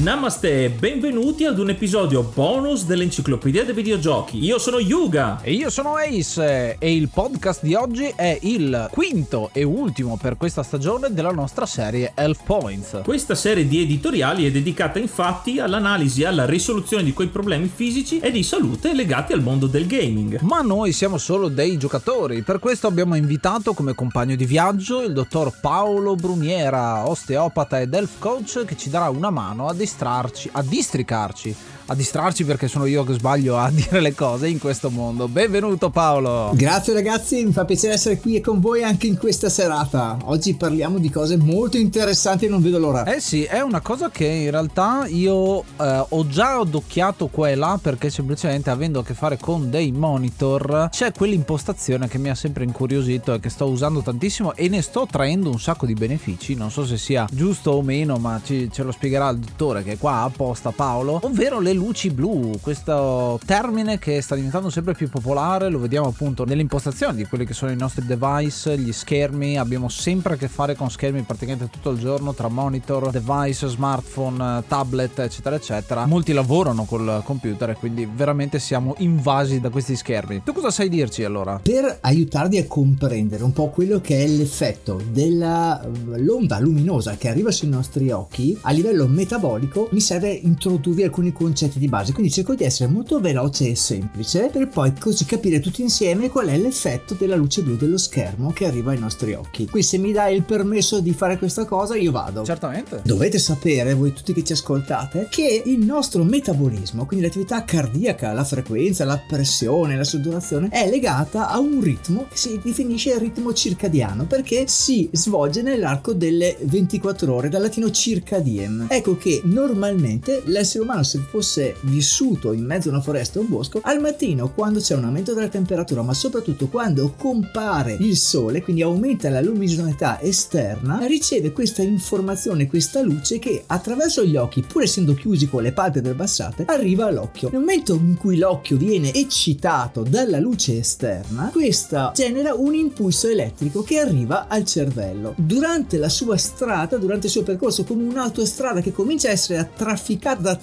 Namaste, benvenuti ad un episodio bonus dell'Enciclopedia dei Videogiochi. Io sono Yuga. E io sono Ace e il podcast di oggi è il quinto e ultimo per questa stagione della nostra serie Elf Points. Questa serie di editoriali è dedicata infatti all'analisi e alla risoluzione di quei problemi fisici e di salute legati al mondo del gaming. Ma noi siamo solo dei giocatori, per questo abbiamo invitato come compagno di viaggio il dottor Paolo Bruniera, osteopata ed elf coach che ci darà una mano a distrarci, a districarci a distrarci perché sono io che sbaglio a dire le cose in questo mondo. Benvenuto Paolo! Grazie ragazzi, mi fa piacere essere qui con voi anche in questa serata. Oggi parliamo di cose molto interessanti e non vedo l'ora. Eh sì, è una cosa che in realtà io eh, ho già addocchiato qua e là perché semplicemente avendo a che fare con dei monitor c'è quell'impostazione che mi ha sempre incuriosito e che sto usando tantissimo e ne sto traendo un sacco di benefici. Non so se sia giusto o meno, ma ci, ce lo spiegherà il dottore che è qua apposta Paolo, ovvero le luci blu, questo termine che sta diventando sempre più popolare, lo vediamo appunto nelle impostazioni di quelli che sono i nostri device, gli schermi, abbiamo sempre a che fare con schermi praticamente tutto il giorno tra monitor, device, smartphone, tablet, eccetera, eccetera. Molti lavorano col computer e quindi veramente siamo invasi da questi schermi. Tu cosa sai dirci allora? Per aiutarvi a comprendere un po' quello che è l'effetto dell'onda luminosa che arriva sui nostri occhi a livello metabolico, mi serve introdurvi alcuni concetti concetti di base, quindi cerco di essere molto veloce e semplice per poi così capire tutti insieme qual è l'effetto della luce blu dello schermo che arriva ai nostri occhi. Qui se mi dai il permesso di fare questa cosa io vado. Certamente. Dovete sapere, voi tutti che ci ascoltate, che il nostro metabolismo, quindi l'attività cardiaca, la frequenza, la pressione, la sudorazione, è legata a un ritmo che si definisce il ritmo circadiano perché si svolge nell'arco delle 24 ore, dal latino circadiem. Ecco che normalmente l'essere umano se fosse fosse vissuto in mezzo a una foresta o un bosco, al mattino quando c'è un aumento della temperatura, ma soprattutto quando compare il sole, quindi aumenta la luminosità esterna, riceve questa informazione, questa luce che attraverso gli occhi, pur essendo chiusi con le palpebre abbassate, arriva all'occhio. Nel momento in cui l'occhio viene eccitato dalla luce esterna, questa genera un impulso elettrico che arriva al cervello. Durante la sua strada, durante il suo percorso, come un'autostrada che comincia a essere trafficata da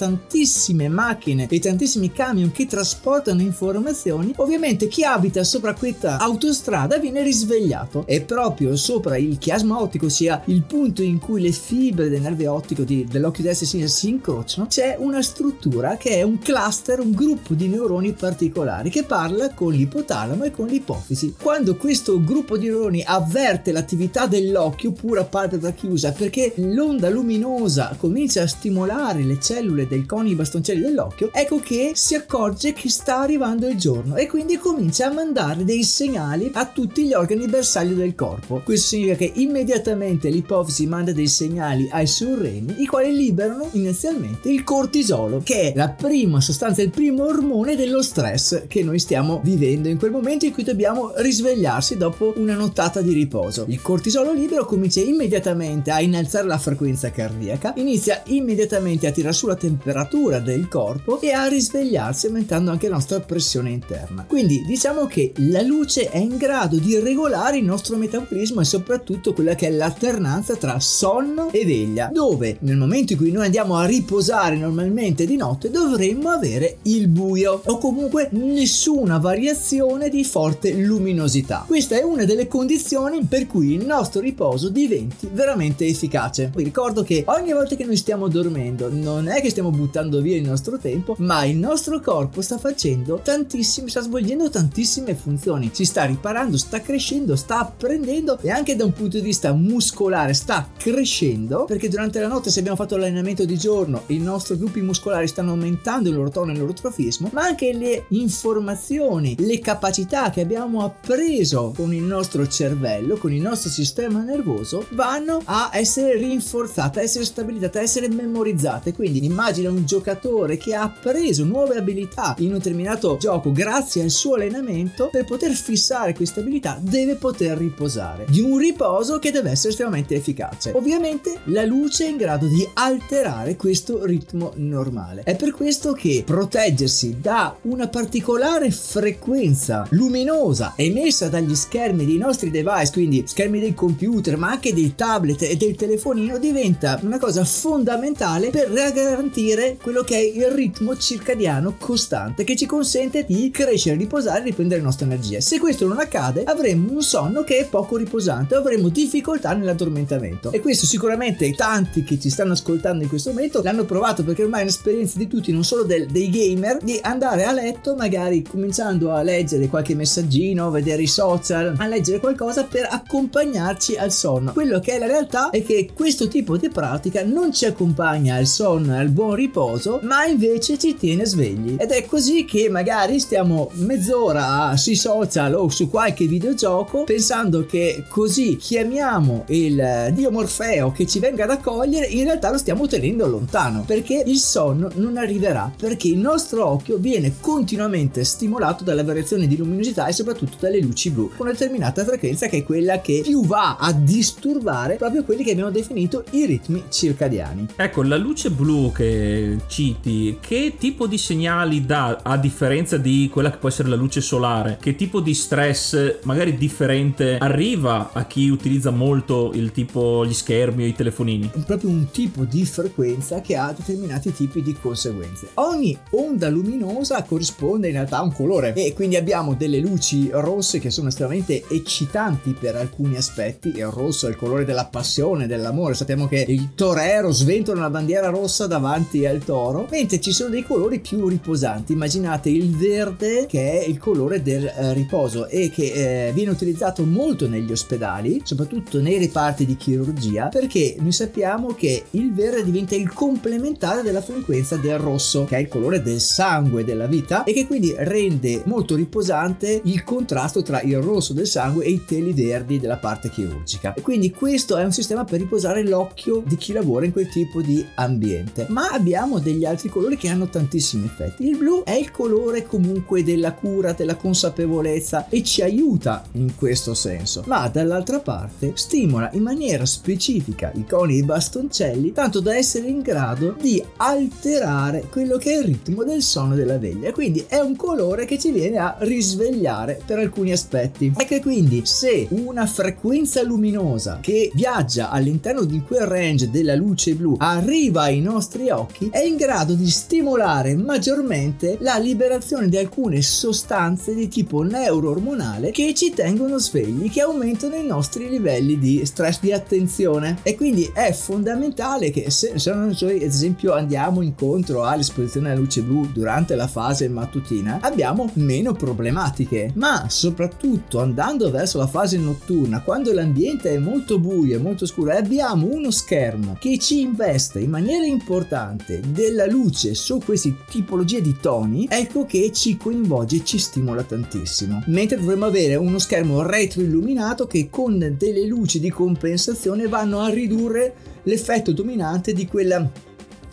tantissime macchine e tantissimi camion che trasportano informazioni, ovviamente chi abita sopra questa autostrada viene risvegliato e proprio sopra il chiasma ottico, sia il punto in cui le fibre del nervo ottico di, dell'occhio destro e sinistro si incrociano, c'è una struttura che è un cluster, un gruppo di neuroni particolari che parla con l'ipotalamo e con l'ipofisi. Quando questo gruppo di neuroni avverte l'attività dell'occhio pura palpebra chiusa perché l'onda luminosa comincia a stimolare le cellule del coni bastoncelli ocelli dell'occhio, ecco che si accorge che sta arrivando il giorno e quindi comincia a mandare dei segnali a tutti gli organi bersaglio del corpo. Questo significa che immediatamente l'ipofisi manda dei segnali ai surreni, i quali liberano inizialmente il cortisolo, che è la prima sostanza, il primo ormone dello stress che noi stiamo vivendo in quel momento in cui dobbiamo risvegliarsi dopo una nottata di riposo. Il cortisolo libero comincia immediatamente a innalzare la frequenza cardiaca, inizia immediatamente a tirare su la temperatura del il corpo e a risvegliarsi aumentando anche la nostra pressione interna. Quindi diciamo che la luce è in grado di regolare il nostro metabolismo e soprattutto quella che è l'alternanza tra sonno e veglia, dove nel momento in cui noi andiamo a riposare normalmente di notte dovremmo avere il buio o comunque nessuna variazione di forte luminosità. Questa è una delle condizioni per cui il nostro riposo diventi veramente efficace. Vi ricordo che ogni volta che noi stiamo dormendo non è che stiamo buttando via il nostro tempo, ma il nostro corpo sta facendo tantissime, sta svolgendo tantissime funzioni, si sta riparando, sta crescendo, sta apprendendo e anche da un punto di vista muscolare sta crescendo perché durante la notte se abbiamo fatto l'allenamento di giorno i nostri gruppi muscolari stanno aumentando il loro tono e il loro trofismo, ma anche le informazioni, le capacità che abbiamo appreso con il nostro cervello, con il nostro sistema nervoso vanno a essere rinforzate, a essere stabilizzate, a essere memorizzate. Quindi immagina un giocatore che ha appreso nuove abilità in un determinato gioco grazie al suo allenamento, per poter fissare queste abilità deve poter riposare. Di un riposo che deve essere estremamente efficace. Ovviamente la luce è in grado di alterare questo ritmo normale. È per questo che proteggersi da una particolare frequenza luminosa emessa dagli schermi dei nostri device, quindi schermi dei computer, ma anche dei tablet e del telefonino, diventa una cosa fondamentale per garantire quello che è il ritmo circadiano costante che ci consente di crescere, riposare e riprendere le nostre energie. Se questo non accade, avremo un sonno che è poco riposante, avremo difficoltà nell'addormentamento. E questo sicuramente tanti che ci stanno ascoltando in questo momento l'hanno provato perché ormai è un'esperienza di tutti, non solo del, dei gamer, di andare a letto magari cominciando a leggere qualche messaggino, vedere i social, a leggere qualcosa per accompagnarci al sonno. Quello che è la realtà è che questo tipo di pratica non ci accompagna al sonno e al buon riposo, ma invece ci tiene svegli. Ed è così che magari stiamo mezz'ora sui social o su qualche videogioco pensando che così chiamiamo il dio Morfeo che ci venga ad accogliere, in realtà lo stiamo tenendo lontano perché il sonno non arriverà perché il nostro occhio viene continuamente stimolato dalla variazione di luminosità e soprattutto dalle luci blu con una determinata frequenza che è quella che più va a disturbare proprio quelli che abbiamo definito i ritmi circadiani. Ecco, la luce blu che citi, che tipo di segnali dà a differenza di quella che può essere la luce solare? Che tipo di stress magari differente arriva a chi utilizza molto il tipo gli schermi o i telefonini? Proprio un tipo di frequenza che ha determinati tipi di conseguenze. Ogni onda luminosa corrisponde in realtà a un colore e quindi abbiamo delle luci rosse che sono estremamente eccitanti per alcuni aspetti. Il rosso è il colore della passione, dell'amore. Sappiamo che il torero sventola una bandiera rossa davanti al toro, mentre ci sono dei colori più riposanti. Immaginate il verde che è il colore del eh, riposo e che eh, viene utilizzato molto negli ospedali, soprattutto nei reparti di chirurgia, perché noi sappiamo che il verde diventa il complementare della frequenza del rosso, che è il colore del sangue della vita e che quindi rende molto riposante il contrasto tra il rosso del sangue e i teli verdi della parte chirurgica. E quindi questo è un sistema per riposare l'occhio di chi lavora in quel tipo di ambiente. Ma abbiamo degli altri colori che hanno tantissimi effetti. Il blu è il colore comunque della cura, della consapevolezza e ci aiuta in questo senso. Ma dall'altra parte stimola in maniera specifica i coni e i bastoncelli tanto da essere in grado di alterare quello che è il ritmo del sonno della veglia. Quindi è un colore che ci viene a risvegliare per alcuni aspetti. E che quindi se una frequenza luminosa che viaggia all'interno di quel range della luce blu arriva ai nostri occhi, è in grado di stimolare maggiormente la liberazione di alcune sostanze di tipo neuroormonale che ci tengono svegli, che aumentano i nostri livelli di stress, di attenzione. E quindi è fondamentale che se, se noi ad esempio andiamo incontro all'esposizione alla luce blu durante la fase mattutina, abbiamo meno problematiche. Ma soprattutto andando verso la fase notturna, quando l'ambiente è molto buio e molto scuro e abbiamo uno schermo che ci investe in maniera importante della luce su queste tipologie di toni, ecco che ci coinvolge e ci stimola tantissimo. Mentre dovremmo avere uno schermo retroilluminato che con delle luci di compensazione vanno a ridurre l'effetto dominante di quella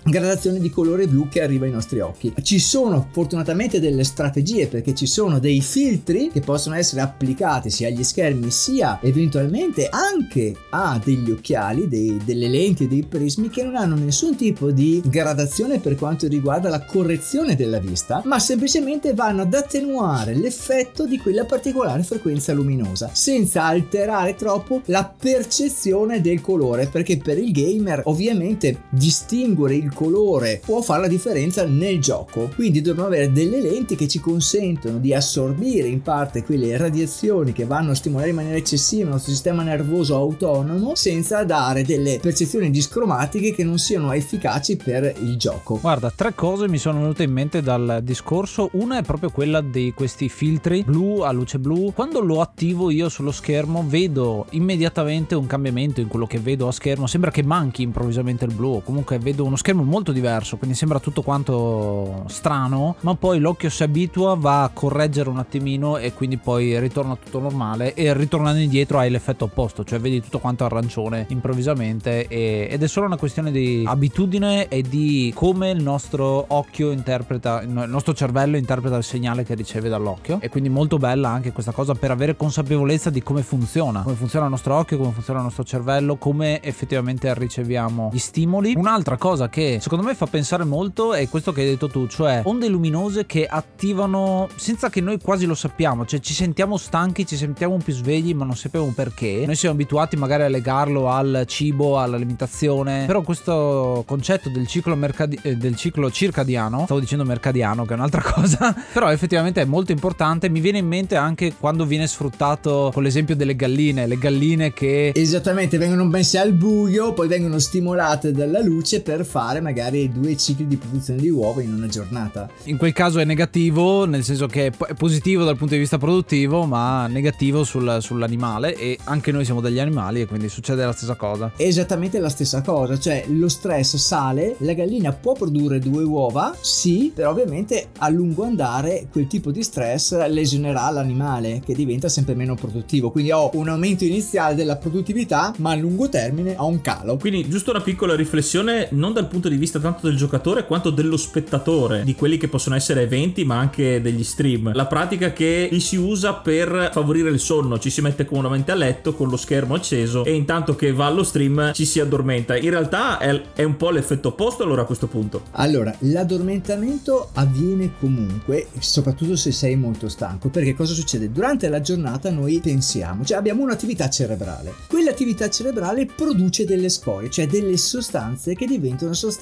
gradazione di colore blu che arriva ai nostri occhi. Ci sono fortunatamente delle strategie perché ci sono dei filtri che possono essere applicati sia agli schermi sia eventualmente anche a degli occhiali, dei, delle lenti, dei prismi che non hanno nessun tipo di gradazione per quanto riguarda la correzione della vista, ma semplicemente vanno ad attenuare l'effetto di quella particolare frequenza luminosa senza alterare troppo la percezione del colore perché per il gamer ovviamente distinguere il colore può fare la differenza nel gioco. Quindi dobbiamo avere delle lenti che ci consentono di assorbire in parte quelle radiazioni che vanno a stimolare in maniera eccessiva il nostro sistema nervoso autonomo senza dare delle percezioni discromatiche che non siano efficaci per il gioco. Guarda, tre cose mi sono venute in mente dal discorso. Una è proprio quella di questi filtri blu a luce blu. Quando lo attivo io sullo schermo vedo immediatamente un cambiamento in quello che vedo a schermo. Sembra che manchi improvvisamente il blu comunque vedo uno schermo molto diverso, quindi sembra tutto quanto strano, ma poi l'occhio si abitua, va a correggere un attimino e quindi poi ritorna tutto normale e ritornando indietro hai l'effetto opposto, cioè vedi tutto quanto arancione improvvisamente e, ed è solo una questione di abitudine e di come il nostro occhio interpreta, il nostro cervello interpreta il segnale che riceve dall'occhio e quindi molto bella anche questa cosa per avere consapevolezza di come funziona, come funziona il nostro occhio, come funziona il nostro cervello, come effettivamente riceviamo gli stimoli. Un'altra cosa che secondo me fa pensare molto è questo che hai detto tu, cioè onde luminose che attivano senza che noi quasi lo sappiamo, cioè ci sentiamo stanchi, ci sentiamo più svegli, ma non sappiamo perché. Noi siamo abituati magari a legarlo al cibo, all'alimentazione, però questo concetto del ciclo, mercadi- eh, del ciclo circadiano, stavo dicendo mercadiano che è un'altra cosa, però effettivamente è molto importante, mi viene in mente anche quando viene sfruttato con l'esempio delle galline, le galline che... Esattamente, vengono messe al buio, poi vengono stimolate dalla luce per fare magari due cicli di produzione di uova in una giornata. In quel caso è negativo, nel senso che è positivo dal punto di vista produttivo, ma negativo sul, sull'animale e anche noi siamo degli animali e quindi succede la stessa cosa. Esattamente la stessa cosa, cioè lo stress sale, la gallina può produrre due uova, sì, però ovviamente a lungo andare quel tipo di stress lesionerà l'animale che diventa sempre meno produttivo, quindi ho un aumento iniziale della produttività, ma a lungo termine ho un calo. Quindi giusto una piccola riflessione non dal punto di vista tanto del giocatore quanto dello spettatore, di quelli che possono essere eventi ma anche degli stream. La pratica che si usa per favorire il sonno, ci si mette comodamente a letto con lo schermo acceso e intanto che va allo stream ci si addormenta. In realtà è, è un po' l'effetto opposto allora a questo punto. Allora, l'addormentamento avviene comunque, soprattutto se sei molto stanco, perché cosa succede? Durante la giornata noi pensiamo, cioè abbiamo un'attività cerebrale. Quell'attività cerebrale produce delle scorie, cioè delle sostanze che diventano sostanze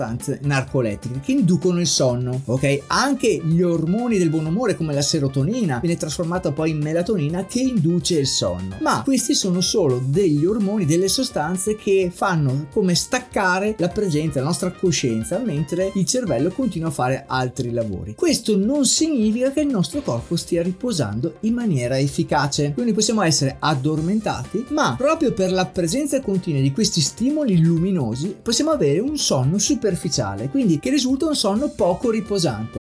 narcolettiche, che inducono il sonno, ok? Anche gli ormoni del buon umore come la serotonina viene trasformata poi in melatonina che induce il sonno. Ma questi sono solo degli ormoni, delle sostanze che fanno come staccare la presenza, la nostra coscienza, mentre il cervello continua a fare altri lavori. Questo non significa che il nostro corpo stia riposando in maniera efficace. Quindi possiamo essere addormentati, ma proprio per la presenza continua di questi stimoli luminosi possiamo avere un sonno superficiale, quindi che risulta un sonno poco riposante.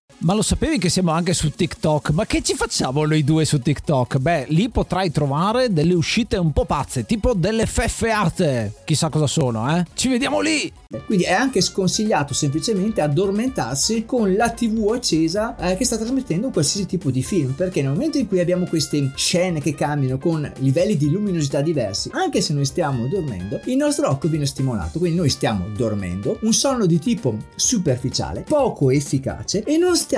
Ma lo sapevi che siamo anche su TikTok? Ma che ci facciamo noi due su TikTok? Beh, lì potrai trovare delle uscite un po' pazze, tipo delle feffeate. Chissà cosa sono, eh? Ci vediamo lì! Quindi è anche sconsigliato semplicemente addormentarsi con la TV accesa eh, che sta trasmettendo qualsiasi tipo di film, perché nel momento in cui abbiamo queste scene che cambiano con livelli di luminosità diversi, anche se noi stiamo dormendo, il nostro occhio viene stimolato, quindi noi stiamo dormendo, un sonno di tipo superficiale, poco efficace e non stiamo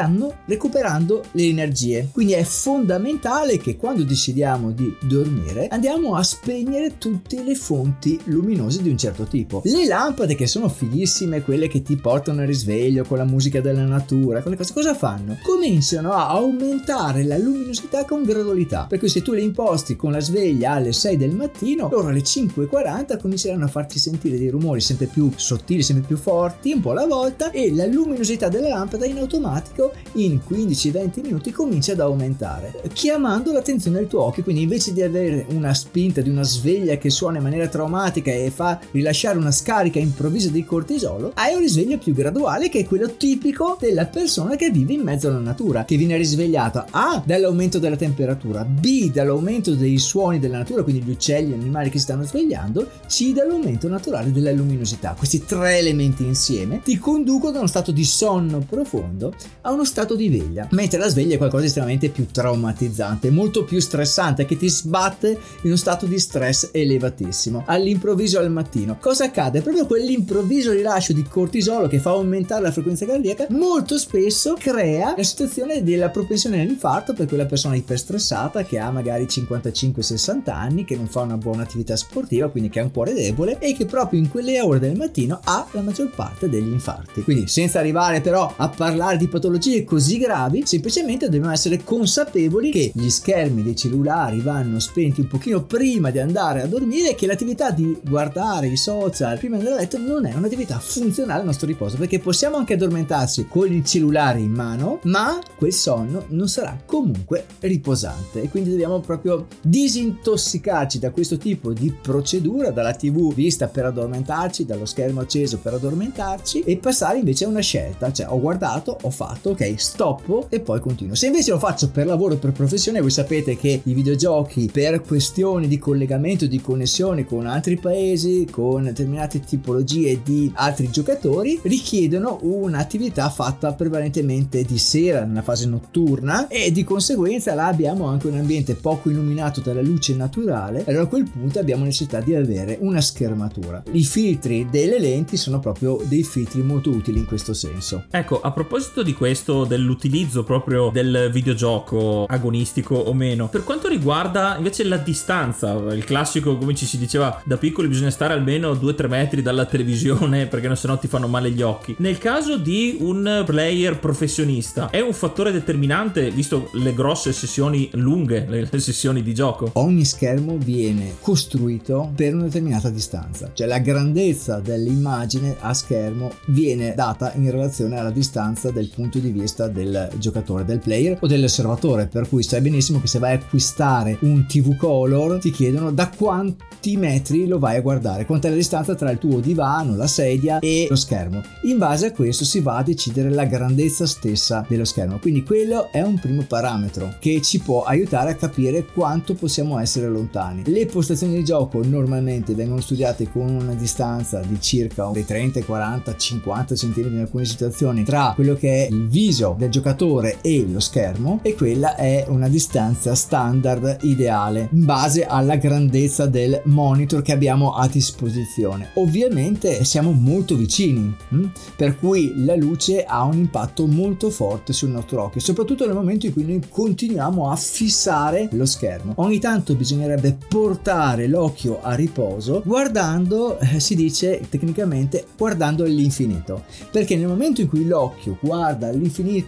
recuperando le energie. Quindi è fondamentale che quando decidiamo di dormire andiamo a spegnere tutte le fonti luminose di un certo tipo. Le lampade che sono fighissime quelle che ti portano al risveglio con la musica della natura, quelle cose cosa fanno? Cominciano a aumentare la luminosità con gradualità. Per cui se tu le imposti con la sveglia alle 6 del mattino, loro alle 5.40 cominceranno a farti sentire dei rumori sempre più sottili, sempre più forti, un po' alla volta, e la luminosità della lampada in automatico in 15-20 minuti comincia ad aumentare, chiamando l'attenzione del tuo occhio. Quindi invece di avere una spinta di una sveglia che suona in maniera traumatica e fa rilasciare una scarica improvvisa di cortisolo, hai un risveglio più graduale che è quello tipico della persona che vive in mezzo alla natura, che viene risvegliata A dall'aumento della temperatura, B dall'aumento dei suoni della natura, quindi gli uccelli, gli animali che si stanno svegliando, C dall'aumento naturale della luminosità. Questi tre elementi insieme ti conducono da uno stato di sonno profondo a uno stato di veglia, mentre la sveglia è qualcosa di estremamente più traumatizzante, molto più stressante, che ti sbatte in uno stato di stress elevatissimo. All'improvviso al mattino. Cosa accade? Proprio quell'improvviso rilascio di cortisolo che fa aumentare la frequenza cardiaca molto spesso crea la situazione della propensione all'infarto per quella persona iperstressata che ha magari 55-60 anni, che non fa una buona attività sportiva, quindi che ha un cuore debole e che proprio in quelle ore del mattino ha la maggior parte degli infarti. Quindi senza arrivare però a parlare di patologie così gravi, semplicemente dobbiamo essere consapevoli che gli schermi dei cellulari vanno spenti un pochino prima di andare a dormire e che l'attività di guardare i social prima di andare a letto non è un'attività funzionale al nostro riposo perché possiamo anche addormentarsi con il cellulare in mano ma quel sonno non sarà comunque riposante. E quindi dobbiamo proprio disintossicarci da questo tipo di procedura dalla tv vista per addormentarci dallo schermo acceso per addormentarci e passare invece a una scelta cioè ho guardato ho fatto ok stoppo e poi continuo. Se invece lo faccio per lavoro per professione voi sapete che i videogiochi per questioni di collegamento di connessione con altri paesi con determinate tipologie di altri giocatori richiedono un'attività fatta prevalentemente di sera nella fase notturna e di conseguenza là abbiamo anche un ambiente poco illuminato dalla luce naturale allora a quel punto abbiamo necessità di avere una schermatura. I filtri delle lenti sono proprio dei filtri molto utili in questo senso. Ecco a proposito di questo dell'utilizzo proprio del videogioco agonistico o meno. Per quanto riguarda invece la distanza il classico come ci si diceva da piccoli bisogna stare almeno 2-3 metri dalla televisione perché sennò ti fanno male gli occhi. Nel caso di un player professionista è un fattore determinante visto le grosse sessioni lunghe le sessioni di gioco? Ogni schermo viene costruito per una determinata distanza. Cioè la grandezza dell'immagine a schermo viene data in relazione alla distanza del punto di vista del giocatore del player o dell'osservatore. Per cui sai benissimo che se vai a acquistare un TV color ti chiedono da quanti metri lo vai a guardare quant'è la distanza tra il tuo divano la sedia e lo schermo. In base a questo si va a decidere la grandezza stessa dello schermo. Quindi quello è un primo parametro che ci può aiutare a capire quanto possiamo essere lontani. Le postazioni di gioco normalmente vengono studiate con una distanza di circa dei 30 40 50 cm in alcune situazioni. Tra quello che è il viso del giocatore e lo schermo e quella è una distanza standard ideale in base alla grandezza del monitor che abbiamo a disposizione ovviamente siamo molto vicini hm? per cui la luce ha un impatto molto forte sul nostro occhio soprattutto nel momento in cui noi continuiamo a fissare lo schermo ogni tanto bisognerebbe portare l'occhio a riposo guardando eh, si dice tecnicamente guardando all'infinito perché nel momento in cui l'occhio guarda all'infinito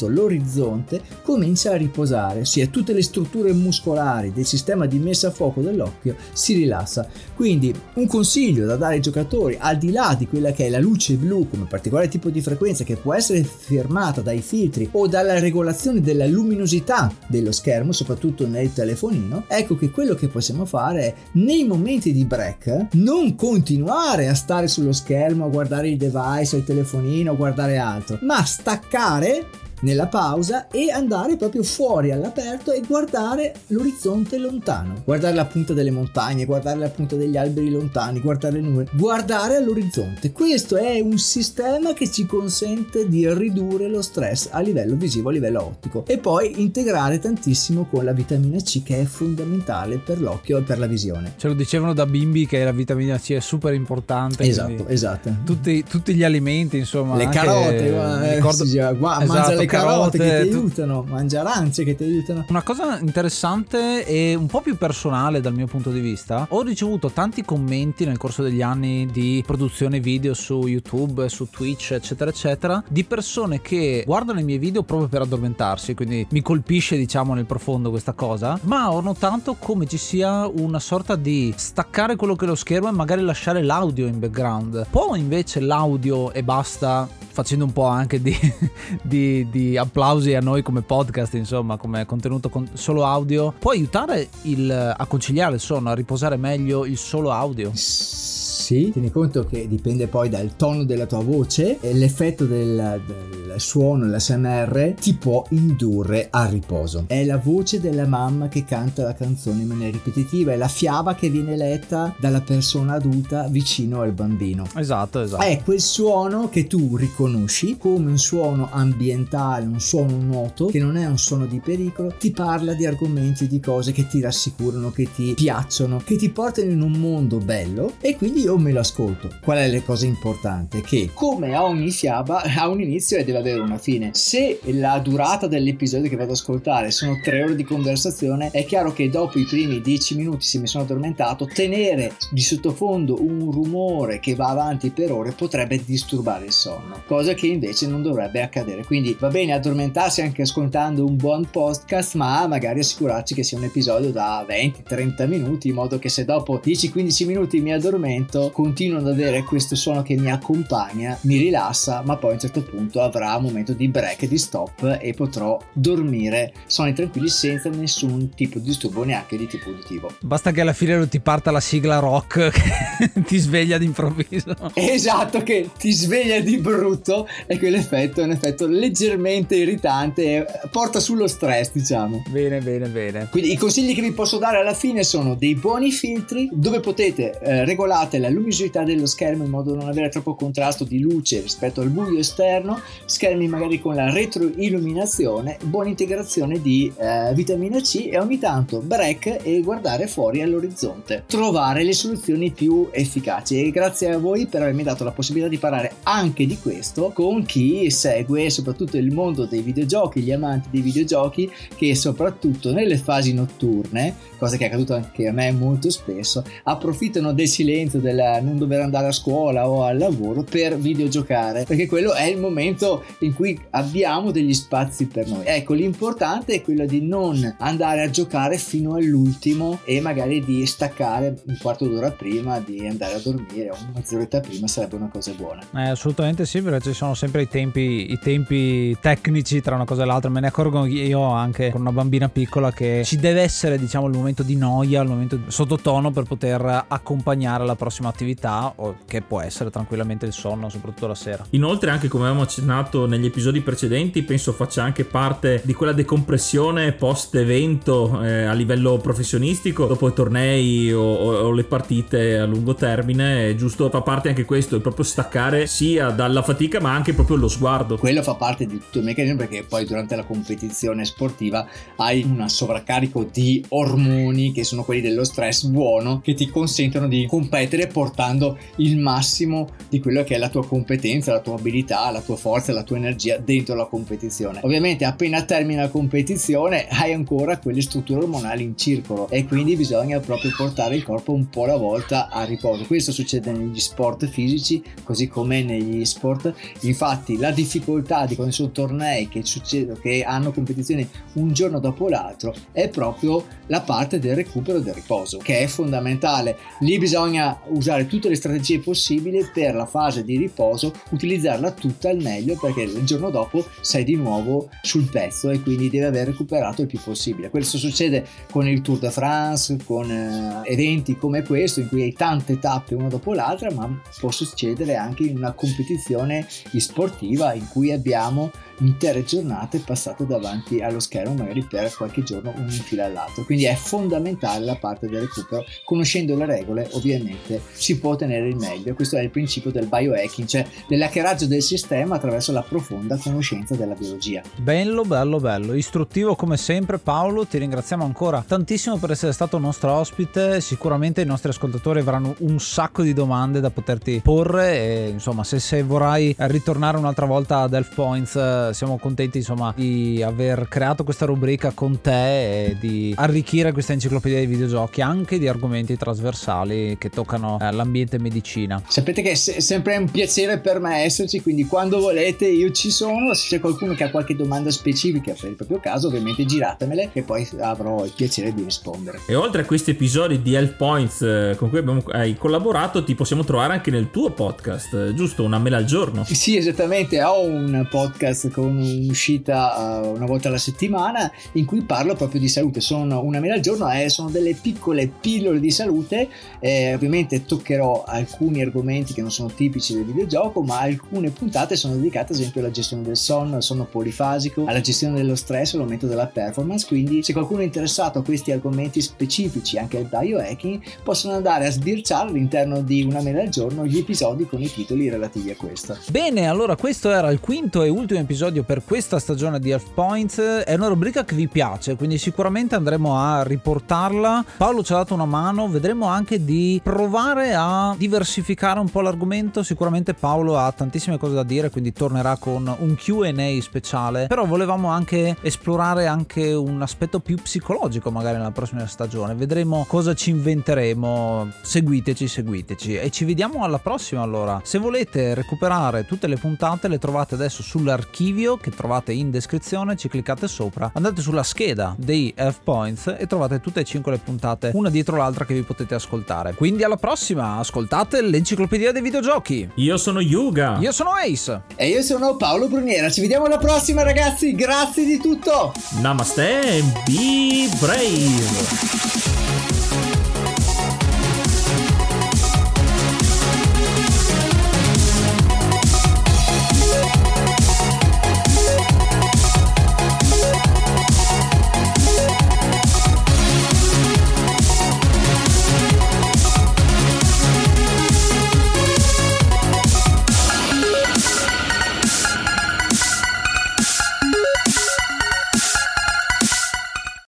l'orizzonte comincia a riposare ossia tutte le strutture muscolari del sistema di messa a fuoco dell'occhio si rilassa. Quindi un consiglio da dare ai giocatori al di là di quella che è la luce blu come particolare tipo di frequenza che può essere fermata dai filtri o dalla regolazione della luminosità dello schermo soprattutto nel telefonino ecco che quello che possiamo fare è nei momenti di break non continuare a stare sullo schermo a guardare il device il telefonino a guardare altro ma staccare nella pausa e andare proprio fuori all'aperto e guardare l'orizzonte lontano, guardare la punta delle montagne, guardare la punta degli alberi lontani, guardare le nuvole, guardare all'orizzonte. Questo è un sistema che ci consente di ridurre lo stress a livello visivo, a livello ottico e poi integrare tantissimo con la vitamina C che è fondamentale per l'occhio e per la visione. Ce lo dicevano da bimbi che la vitamina C è super importante. Esatto, esatto. Tutti, tutti, gli alimenti, insomma. Le carote, eh, ricordo... si dice, gua- esatto, carote, carote, che ti tu- aiutano, mangia arance che ti aiutano. Una cosa interessante e un po' più personale dal mio punto di vista, ho ricevuto tanti commenti nel corso degli anni di produzione video su YouTube, su Twitch, eccetera, eccetera, di persone che guardano i miei video proprio per addormentarsi, quindi mi colpisce, diciamo, nel profondo questa cosa, ma ho notato come ci sia una sorta di staccare quello che è lo schermo e magari lasciare l'audio in background. Può invece l'audio e basta facendo un po' anche di, di- di applausi a noi come podcast, insomma, come contenuto con solo audio, può aiutare il- a conciliare il sonno, a riposare meglio il solo audio. Sì, tieni conto che dipende poi dal tono della tua voce e l'effetto del, del suono, l'SMR ti può indurre al riposo. È la voce della mamma che canta la canzone in maniera ripetitiva, è la fiaba che viene letta dalla persona adulta vicino al bambino. Esatto, esatto. È quel suono che tu riconosci come un suono ambientale, un suono nuoto, che non è un suono di pericolo, ti parla di argomenti, di cose che ti rassicurano, che ti piacciono, che ti portano in un mondo bello e quindi io me lo ascolto. Qual è la cosa importante? Che come ogni fiaba ha un inizio e deve avere una fine. Se la durata dell'episodio che vado ad ascoltare sono tre ore di conversazione, è chiaro che dopo i primi dieci minuti se mi sono addormentato, tenere di sottofondo un rumore che va avanti per ore potrebbe disturbare il sonno, cosa che invece non dovrebbe accadere. Quindi va bene addormentarsi anche ascoltando un buon podcast, ma magari assicurarci che sia un episodio da 20-30 minuti, in modo che se dopo 10-15 minuti mi addormento, continuo ad avere questo suono che mi accompagna, mi rilassa, ma poi a un certo punto avrà un momento di break, di stop e potrò dormire sonni tranquilli senza nessun tipo di disturbo, neanche di tipo uditivo. Basta che alla fine non ti parta la sigla rock che ti sveglia d'improvviso. Esatto, che ti sveglia di brutto e quell'effetto è un effetto leggermente irritante porta sullo stress, diciamo. Bene, bene, bene. Quindi i consigli che vi posso dare alla fine sono dei buoni filtri dove potete eh, regolate la luminosità dello schermo in modo da non avere troppo contrasto di luce rispetto al buio esterno, schermi magari con la retroilluminazione, buona integrazione di eh, vitamina C e ogni tanto break e guardare fuori all'orizzonte. Trovare le soluzioni più efficaci e grazie a voi per avermi dato la possibilità di parlare anche di questo con chi segue soprattutto il mondo dei videogiochi, gli amanti dei videogiochi che soprattutto nelle fasi notturne, cosa che è accaduto anche a me molto spesso, approfittano del silenzio, del non dover andare a scuola o al lavoro per videogiocare, perché quello è il momento in cui abbiamo degli spazi per noi. Ecco, l'importante è quello di non andare a giocare fino all'ultimo e magari di staccare un quarto d'ora prima di andare a dormire o mezz'oretta prima sarebbe una cosa buona. Eh, assolutamente sì, perché ci sono sempre i tempi, i tempi tecnici tra una cosa e l'altra. Me ne accorgo io anche con una bambina piccola che ci deve essere, diciamo, il momento di noia, il momento sottotono per poter accompagnare la prossima attività, o che può essere tranquillamente il sonno, soprattutto la sera. Inoltre, anche come avevamo accennato negli episodi precedenti, penso faccia anche parte di quella decompressione post-evento eh, a livello professionistico, dopo i tornei o, o- o le partite a lungo termine. È giusto, fa parte anche questo, il proprio staccare sia dalla fatica, ma anche proprio lo sguardo. Quello fa parte di tutto il meccanismo perché poi durante la competizione sportiva hai un sovraccarico di ormoni che sono quelli dello stress buono che ti consentono di competere portando il massimo di quello che è la tua competenza, la tua abilità, la tua forza, la tua energia dentro la competizione. Ovviamente appena termina la competizione hai ancora quelle strutture ormonali in circolo e quindi bisogna proprio portare il corpo un po' alla volta a riposo. Questo succede negli sport fisici così come negli sport Infatti, la difficoltà di quando sono tornei che succedono, che hanno competizioni un giorno dopo l'altro, è proprio la parte del recupero del riposo, che è fondamentale. Lì bisogna usare tutte le strategie possibili per la fase di riposo, utilizzarla tutta al meglio perché il giorno dopo sei di nuovo sul pezzo e quindi devi aver recuperato il più possibile. Questo succede con il Tour de France, con eh, eventi come questo in cui hai tante tappe una dopo l'altra, ma può succedere anche in una competizione sportiva in cui abbiamo intere giornate passate davanti allo schermo magari per qualche giorno uno in fila all'altro. Quindi è fondamentale la parte del recupero. Conoscendo le regole ovviamente si può ottenere il meglio. Questo è il principio del biohacking cioè dell'hackeraggio del sistema attraverso la profonda conoscenza della biologia. Bello, bello, bello. Istruttivo come sempre Paolo, ti ringraziamo ancora tantissimo per essere stato nostro ospite. Sicuramente i nostri ascoltatori avranno un sacco di domande da poterti porre. E insomma se, se vorrai ritornare un'altra volta ad Elf Points eh, Eh, siamo contenti insomma di aver creato questa rubrica con te e di arricchire questa enciclopedia dei videogiochi anche di argomenti trasversali che toccano eh, l'ambiente medicina. Sapete che è sempre un piacere per me esserci, quindi quando volete io ci sono. Se c'è qualcuno che ha qualche domanda specifica per il proprio caso, ovviamente giratemele e poi avrò il piacere di rispondere. E oltre a questi episodi di Health Points eh, con cui abbiamo, hai collaborato, ti possiamo trovare anche nel tuo podcast, giusto? Una mela al giorno. Sì, esattamente. Ho un podcast con un'uscita uh, una volta alla settimana in cui parlo proprio di salute. Sono una mela al giorno e sono delle piccole pillole di salute. Eh, ovviamente toccherò alcuni argomenti che non sono tipici del videogioco, ma alcune puntate sono dedicate ad esempio alla gestione del sonno, al sonno polifasico, alla gestione dello stress, all'aumento della performance. Quindi, se qualcuno è interessato a questi argomenti specifici, anche al biohacking, possono andare a sbirciare all'interno di una mela al giorno gli episodi con i titoli relativi a questo. Bene, allora questo era il quinto e ultimo episodio per questa stagione di Half Points. È una rubrica che vi piace, quindi sicuramente andremo a riportarla. Paolo ci ha dato una mano, vedremo anche di provare a diversificare un po' l'argomento. Sicuramente Paolo ha tantissime cose da dire, quindi tornerà con un QA speciale. Però volevamo anche esplorare anche un aspetto più psicologico, magari nella prossima stagione. Vedremo cosa ci inventeremo. Seguiteci, seguiteci. E ci vediamo alla prossima allora. Se volete recuperare tutte le puntate, le trovate adesso sull'archivio che trovate in descrizione. Ci cliccate sopra, andate sulla scheda dei F Points e trovate tutte e cinque le puntate, una dietro l'altra, che vi potete ascoltare. Quindi alla prossima, ascoltate l'enciclopedia dei videogiochi. Io sono Yuga. Io sono Ace. E io sono Paolo Bruniera. Ci vediamo alla prossima, ragazzi. Grazie di tutto. Namaste and be brave.